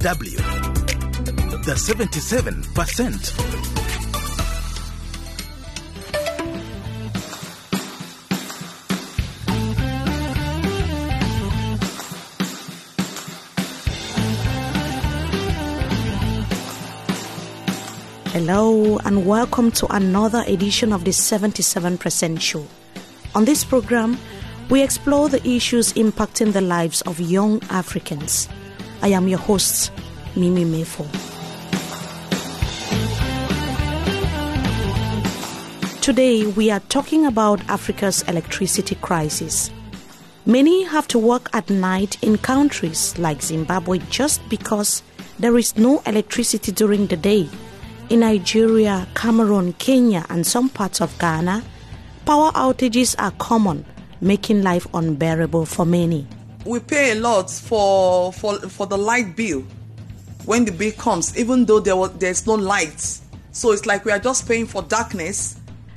DW. The 77%. Hello, and welcome to another edition of the 77% Show. On this program, we explore the issues impacting the lives of young Africans. I am your host, Mimi Mefo. Today, we are talking about Africa's electricity crisis. Many have to work at night in countries like Zimbabwe just because there is no electricity during the day. In Nigeria, Cameroon, Kenya, and some parts of Ghana, power outages are common, making life unbearable for many. We pay a lot for for for the light bill when the bill comes, even though there was there's no light. So it's like we are just paying for darkness.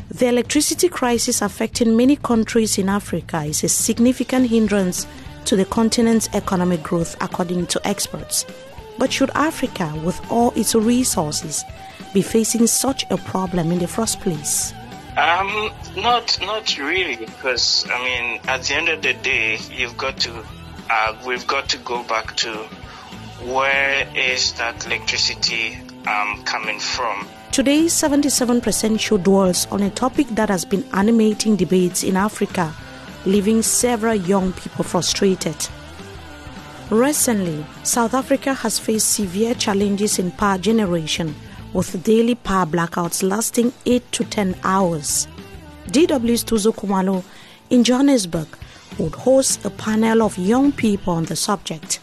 The electricity crisis affecting many countries in Africa is a significant hindrance to the continent's economic growth, according to experts. But should Africa, with all its resources, be facing such a problem in the first place? Um, not not really, because I mean, at the end of the day, you've got to, uh, we've got to go back to where is that electricity um, coming from? Today's 77% show dwells on a topic that has been animating debates in Africa, leaving several young people frustrated. Recently, South Africa has faced severe challenges in power generation with daily power blackouts lasting 8 to 10 hours. DW's Thuso Khumalo in Johannesburg would host a panel of young people on the subject.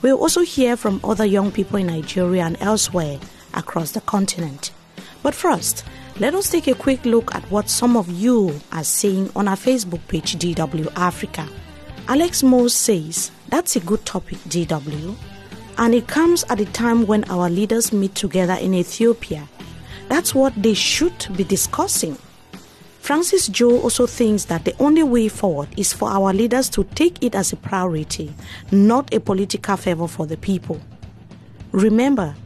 We'll also hear from other young people in Nigeria and elsewhere across the continent. But first, let us take a quick look at what some of you are saying on our Facebook page, DW Africa. Alex Mose says, That's a good topic, DW and it comes at a time when our leaders meet together in Ethiopia. That's what they should be discussing. Francis Joe also thinks that the only way forward is for our leaders to take it as a priority, not a political favor for the people. Remember,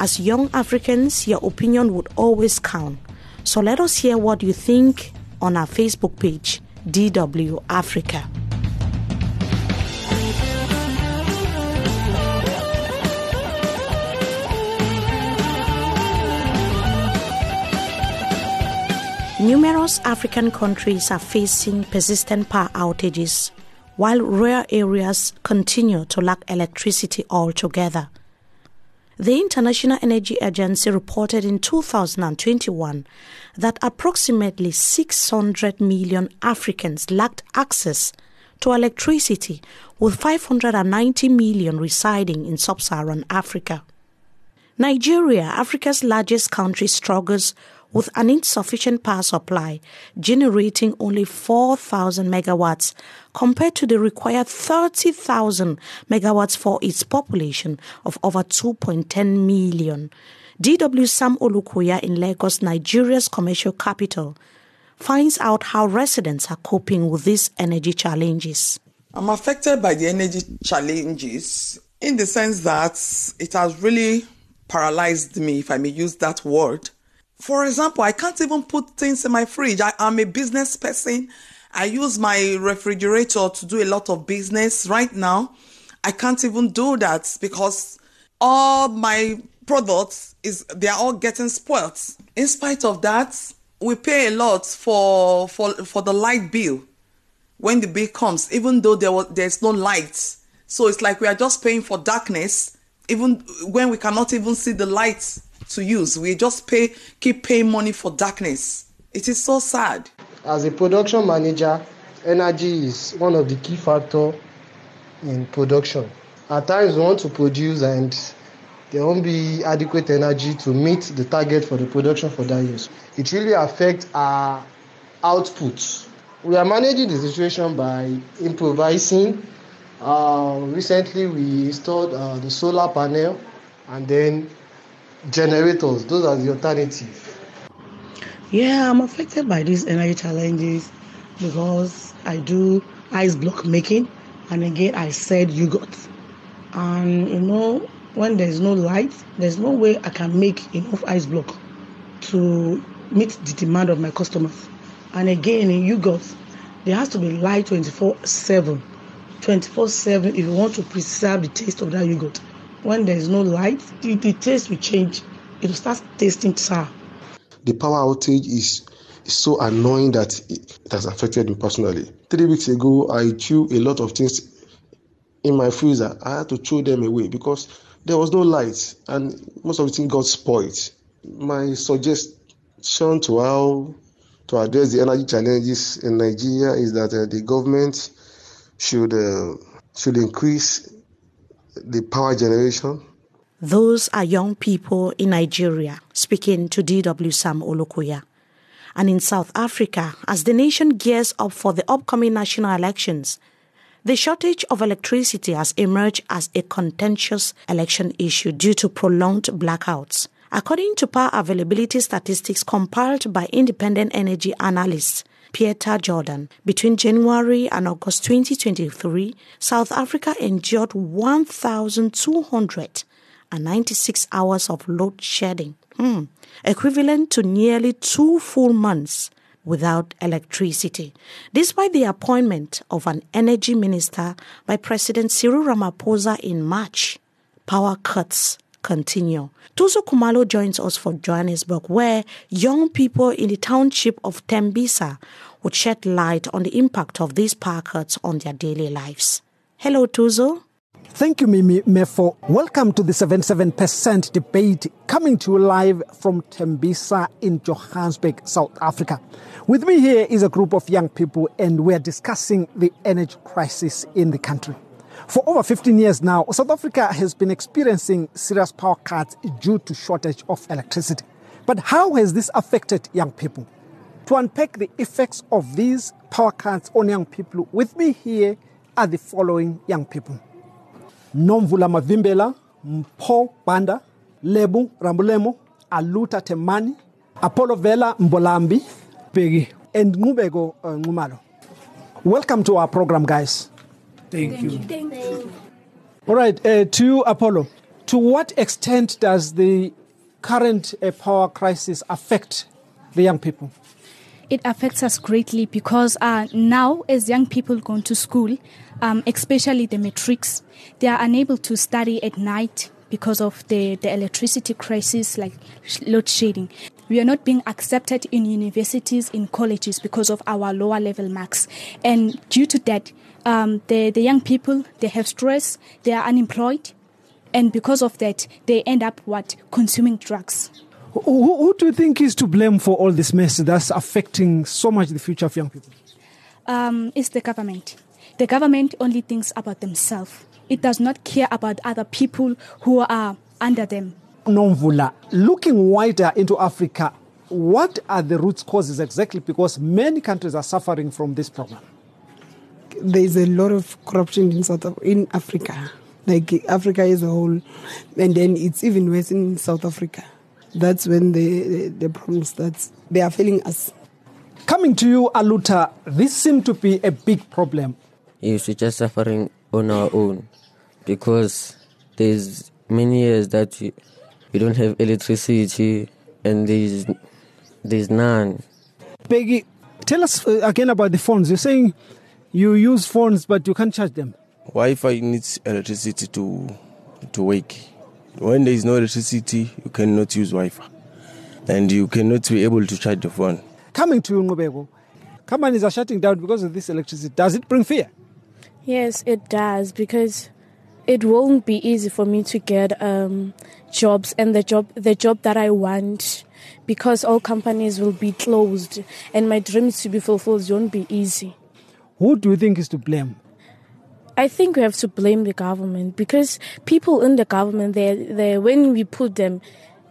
as young Africans, your opinion would always count. So let us hear what you think on our Facebook page, DW Africa. Numerous African countries are facing persistent power outages, while rural areas continue to lack electricity altogether. The International Energy Agency reported in 2021 that approximately 600 million Africans lacked access to electricity, with 590 million residing in sub Saharan Africa. Nigeria, Africa's largest country, struggles with an insufficient power supply, generating only 4,000 megawatts compared to the required 30,000 megawatts for its population of over 2.10 million. DW Sam Olukoya in Lagos, Nigeria's commercial capital, finds out how residents are coping with these energy challenges. I'm affected by the energy challenges in the sense that it has really paralyzed me, if I may use that word. For example, I can't even put things in my fridge. I am a business person. I use my refrigerator to do a lot of business right now. I can't even do that because all my products is they are all getting spoiled. In spite of that, we pay a lot for for for the light bill when the bill comes, even though there was there's no light. So it's like we are just paying for darkness, even when we cannot even see the light to use. We just pay keep paying money for darkness. It is so sad. As a production manager, energy is one of the key factor in production. At times we want to produce and there won't be adequate energy to meet the target for the production for that use. It really affects our output. We are managing the situation by improvising. Uh, recently, we installed uh, the solar panel and then generators. Those are the alternative. Yeah, I'm affected by these energy challenges because I do ice block making and again I said yogurt. And you know, When there is no light, there's no way I can make enough ice block to meet the demand of my customers. And again, in yogurt, there has to be light 24 7. 24 7 if you want to preserve the taste of that yogurt. When there is no light, the, the taste will change. It will start tasting sour. The power outage is, so annoying that it, it has affected me personally. Three weeks ago, I threw a lot of things in my freezer. I had to throw them away because there was no light and most of the things got spoiled. My suggestion to how to address the energy challenges in Nigeria is that uh, the government should uh, should increase the power generation. Those are young people in Nigeria speaking to DW Sam Olukoya. And in South Africa, as the nation gears up for the upcoming national elections, the shortage of electricity has emerged as a contentious election issue due to prolonged blackouts. According to power availability statistics compiled by independent energy analysts Pieter Jordan, between January and August 2023, South Africa endured 1,296 hours of load shedding, hmm, equivalent to nearly two full months without electricity, despite the appointment of an energy minister by President Cyril Ramaphosa in March. Power cuts continue. Thuso Khumalo joins us from Johannesburg, where young people in the township of Tembisa would shed light on the impact of these power cuts on their daily lives. Hello, Thuso. Thank you, Mimi Mefo. Welcome to the 77% debate coming to you live from Tembisa in Johannesburg, South Africa. With me here is a group of young people, and we're discussing the energy crisis in the country. For over 15 years now, South Africa has been experiencing serious power cuts due to shortage of electricity. But how has this affected young people? To unpack the effects of these power cuts on young people, with me here are the following young people. Nomvula Mavimbela, Mpo Banda, Lebu Rambulemo, Aluta Temani, Apollo Vela Mbolambi, Pegi, and Ngubego uh, Ngumalo. Welcome to our program, guys. Thank, you. Thank you. All right, uh, to you, Apollo, to what extent does the current uh, power crisis affect the young people? It affects us greatly because uh, now, as young people go to school, um, especially the matrics, they are unable to study at night because of the, the electricity crisis, like load shedding. We are not being accepted in universities, in colleges because of our lower level marks. And due to that, um, the, the young people, they have stress, they are unemployed, and because of that, they end up what? Consuming drugs. Who, who, do you think is to blame for all this mess that's affecting so much the future of young people? Um, it's the government. The government only thinks about themselves. It does not care about other people who are under them. Nomvula, looking wider into Africa, what are the root causes exactly? Because many countries are suffering from this problem. There is a lot of corruption in South in Africa, like Africa as a whole, and then it's even worse in South Africa. That's when the the, the problem starts. They are failing us. Coming to you, Aluta, this seems to be a big problem. Yes, we're just suffering on our own because there's many years that we, we don't have electricity and there's there's none. Peggy, tell us uh, again about the phones. You're saying you use phones but you can't charge them. Wi-Fi needs electricity to to work. When there is no electricity, you cannot use Wi-Fi, and you cannot be able to charge the phone. Coming to Ngubego, companies are shutting down because of this electricity. Does it bring fear? Yes, it does because it won't be easy for me to get um, jobs and the job the job that I want because all companies will be closed and my dreams to be fulfilled won't be easy. Who do you think is to blame? I think we have to blame the government because people in the government, they they when we put them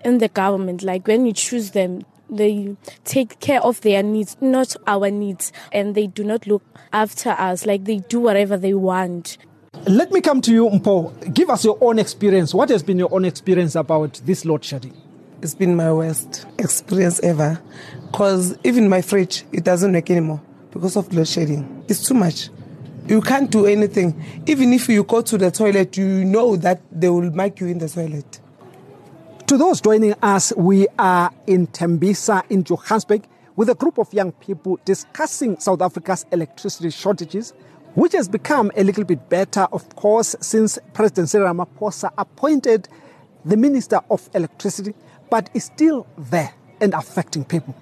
in the government, like when we choose them, they take care of their needs, not our needs, and they do not look after us. Like they do whatever they want. Let me come to you, Mpo. Give us your own experience. What has been your own experience about this load shedding? It's been my worst experience ever. Because even my fridge, it doesn't work anymore because of load shedding. It's too much. you can't do anything. Even if you go to the toilet, you know that they will make you in the toilet. To those joining us, we are in Tembisa in Johannesburg with a group of young people discussing South Africa's electricity shortages, which has become a little bit better, of course, since President Cyril Ramaphosa appointed the Minister of Electricity, but is still there and affecting people.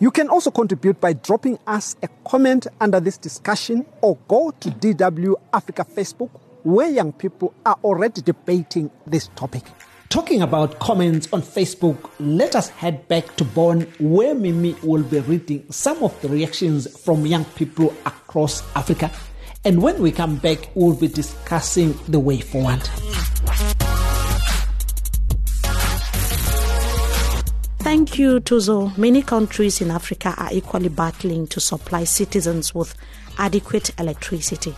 You can also contribute by dropping us a comment under this discussion or go to DW Africa Facebook, where young people are already debating this topic. Talking about comments on Facebook, let us head back to Bonn, where Mimi will be reading some of the reactions from young people across Africa. And when we come back, we'll be discussing the way forward. Thank you, Thuso. Many countries in Africa are equally battling to supply citizens with adequate electricity.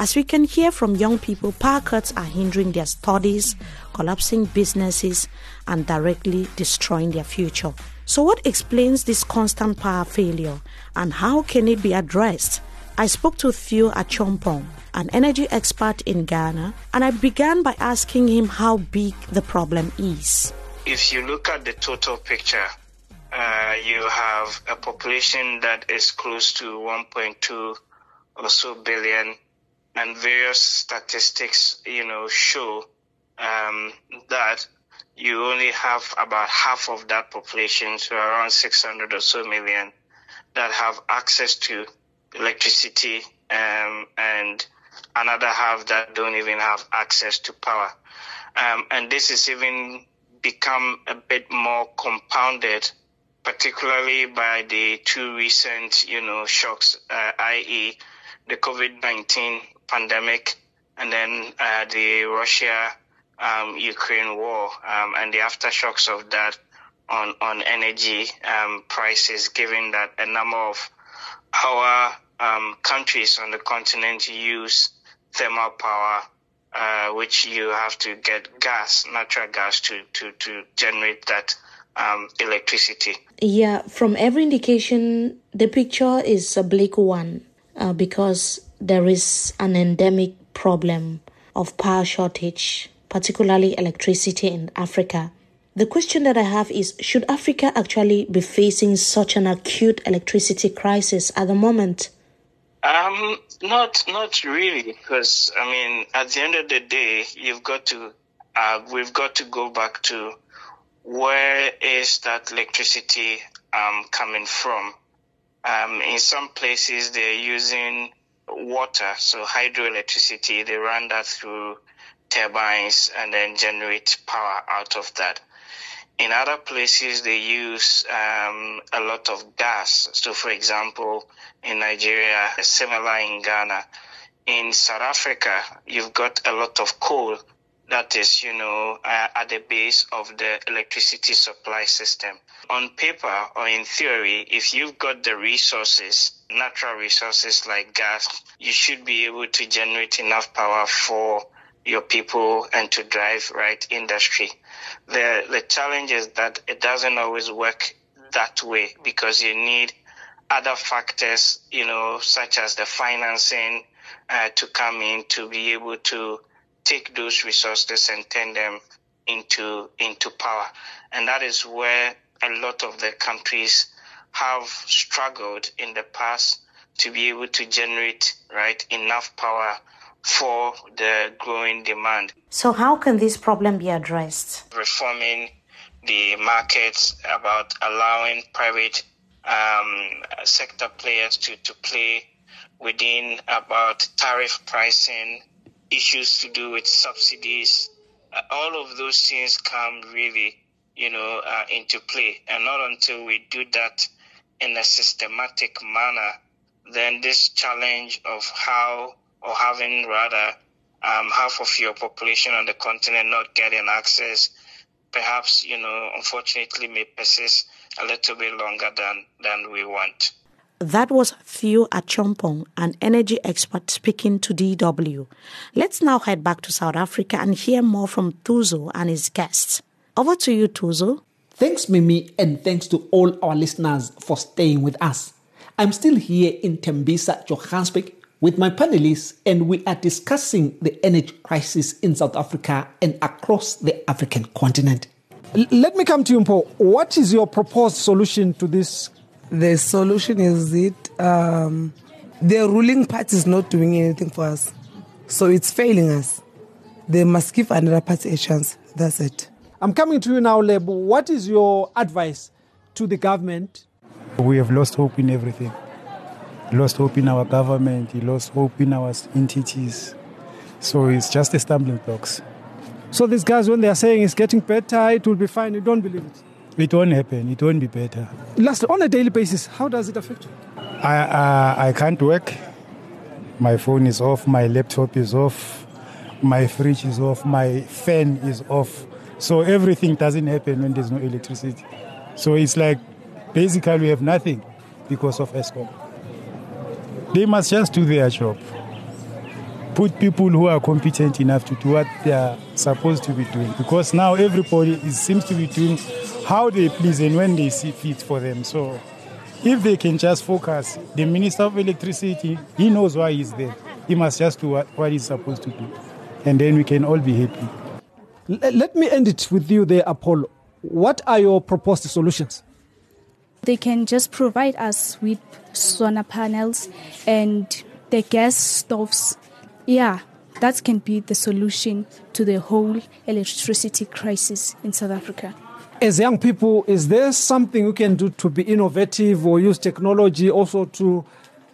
As we can hear from young people, power cuts are hindering their studies, collapsing businesses, and directly destroying their future. So, what explains this constant power failure and how can it be addressed? I spoke to Theo Acheampong, an energy expert in Ghana, and I began by asking him how big the problem is if you look at the total picture, uh, you have a population that is close to 1.2 or so billion, and various statistics, you know, show um, that you only have about half of that population, so around 600 or so million, that have access to electricity, um, and another half that don't even have access to power. Um, and this is even become a bit more compounded, particularly by the two recent, you know, shocks, uh, i.e., the COVID-19 pandemic and then uh, the Russia um, Ukraine war um, and the aftershocks of that on on energy um, prices, given that a number of our um, countries on the continent use thermal power uh, which you have to get gas, natural gas, to, to, to generate that um, electricity. Yeah, from every indication, the picture is a bleak one uh, because there is an endemic problem of power shortage, particularly electricity in Africa. The question that I have is Should Africa actually be facing such an acute electricity crisis at the moment? Um, not not really, because I mean, at the end of the day, you've got to, uh, we've got to go back to where is that electricity um, coming from. Um, in some places, they're using water, so hydroelectricity. They run that through turbines and then generate power out of that. In other places, they use um, a lot of gas. So, for example, in Nigeria, similar in Ghana. In South Africa, you've got a lot of coal that is, you know, uh, at the base of the electricity supply system. On paper or in theory, if you've got the resources, natural resources like gas, you should be able to generate enough power for your people and to drive right industry. The the challenge is that it doesn't always work that way because you need other factors, you know, such as the financing uh, to come in to be able to take those resources and turn them into into power. And that is where a lot of the countries have struggled in the past to be able to generate right enough power for the growing demand. So, how can this problem be addressed? Reforming the markets about allowing private um, sector players to, to play within about tariff pricing, issues to do with subsidies. Uh, all of those things come really, you know, uh, into play. And not until we do that in a systematic manner, then this challenge of how or having rather um, half of your population on the continent not getting access, perhaps, you know, unfortunately may persist a little bit longer than, than we want. That was Theo Acheampong, an energy expert speaking to DW. Let's now head back to South Africa and hear more from Thuso and his guests. Over to you, Thuso. Thanks, Mimi, and thanks to all our listeners for staying with us. I'm still here in Tembisa, Johannesburg, with my panelists, and we are discussing the energy crisis in South Africa and across the African continent. L- let me come to you, Mpo. What is your proposed solution to this? The solution is it um, the ruling party is not doing anything for us, so it's failing us. They must give another party a chance. That's it. I'm coming to you now, Lebo. What is your advice to the government? We have lost hope in everything. Lost hope in our government, he lost hope in our entities. So it's just a stumbling blocks. So these guys, when they are saying it's getting better, it will be fine, you don't believe it? It won't happen. It won't be better. Last, on a daily basis, how does it affect you? I, I, I can't work. My phone is off. My laptop is off. My fridge is off. My fan is off. So everything doesn't happen when there's no electricity. So it's like basically we have nothing because of Eskom. They must just do their job. Put people who are competent enough to do what they are supposed to be doing. Because now everybody is, seems to be doing how they please and when they see fit for them. So if they can just focus, the Minister of Electricity, he knows why he's there. He must just do what, what he's supposed to do. And then we can all be happy. Let me end it with you there, Apollo. What are your proposed solutions? They can just provide us with solar panels and the gas stoves. Yeah, that can be the solution to the whole electricity crisis in South Africa. As young people, is there something you can do to be innovative or use technology also to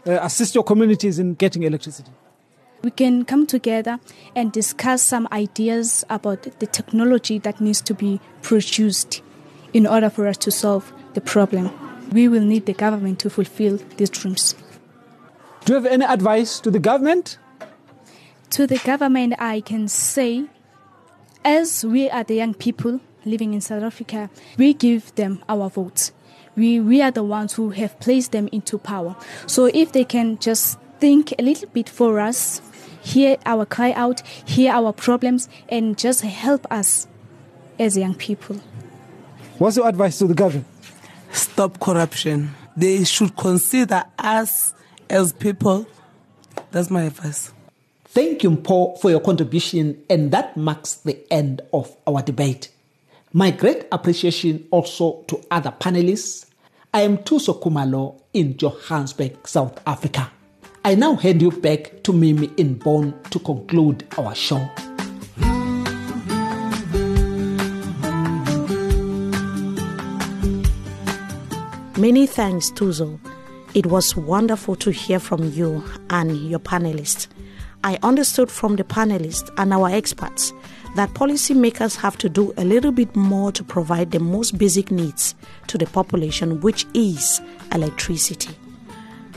uh, assist your communities in getting electricity? We can come together and discuss some ideas about the technology that needs to be produced in order for us to solve the problem. We will need the government to fulfill these dreams. Do you have any advice to the government? To the government, I can say, as we are the young people living in South Africa, we give them our votes. We, we are the ones who have placed them into power. So if they can just think a little bit for us, hear our cry out, hear our problems, and just help us as young people. What's your advice to the government? Stop corruption. They should consider us as people. That's my advice. Thank you, Paul, for your contribution, and that marks the end of our debate. My great appreciation also to other panelists. I am Thuso Khumalo in Johannesburg, South Africa. I now hand you back to Mimi in Bonn to conclude our show. Many thanks, Thuso. It was wonderful to hear from you and your panelists. I understood from the panelists and our experts that policymakers have to do a little bit more to provide the most basic needs to the population, which is electricity.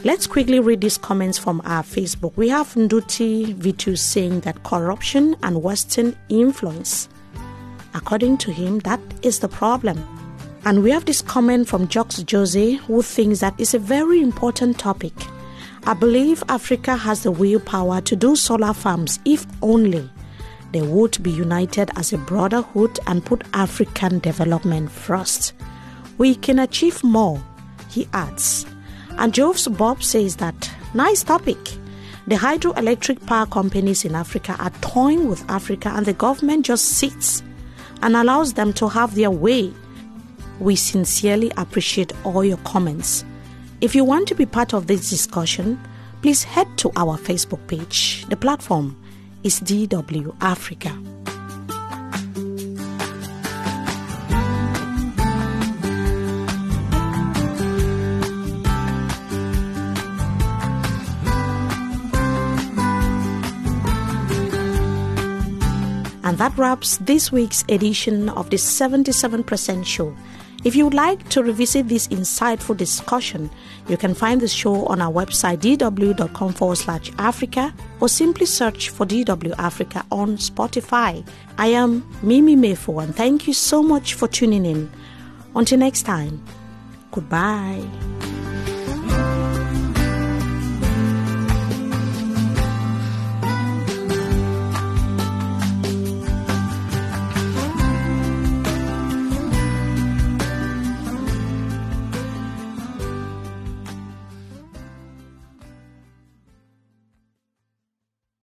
Let's quickly read these comments from our Facebook. We have Nduti Vitu saying that corruption and Western influence. According to him, that is the problem. And we have this comment from Jocks Jose, who thinks that it's a very important topic. I believe Africa has the willpower to do solar farms if only they would be united as a brotherhood and put African development first. We can achieve more, he adds. And Joves Bob says that nice topic. The hydroelectric power companies in Africa are toying with Africa, and the government just sits and allows them to have their way. We sincerely appreciate all your comments. If you want to be part of this discussion, please head to our Facebook page. The platform is DW Africa. And that wraps this week's edition of the 77% Show. If you would like to revisit this insightful discussion, you can find the show on our website dw.com forward slash Africa or simply search for DW Africa on Spotify. I am Mimi Mefo and thank you so much for tuning in. Until next time, goodbye.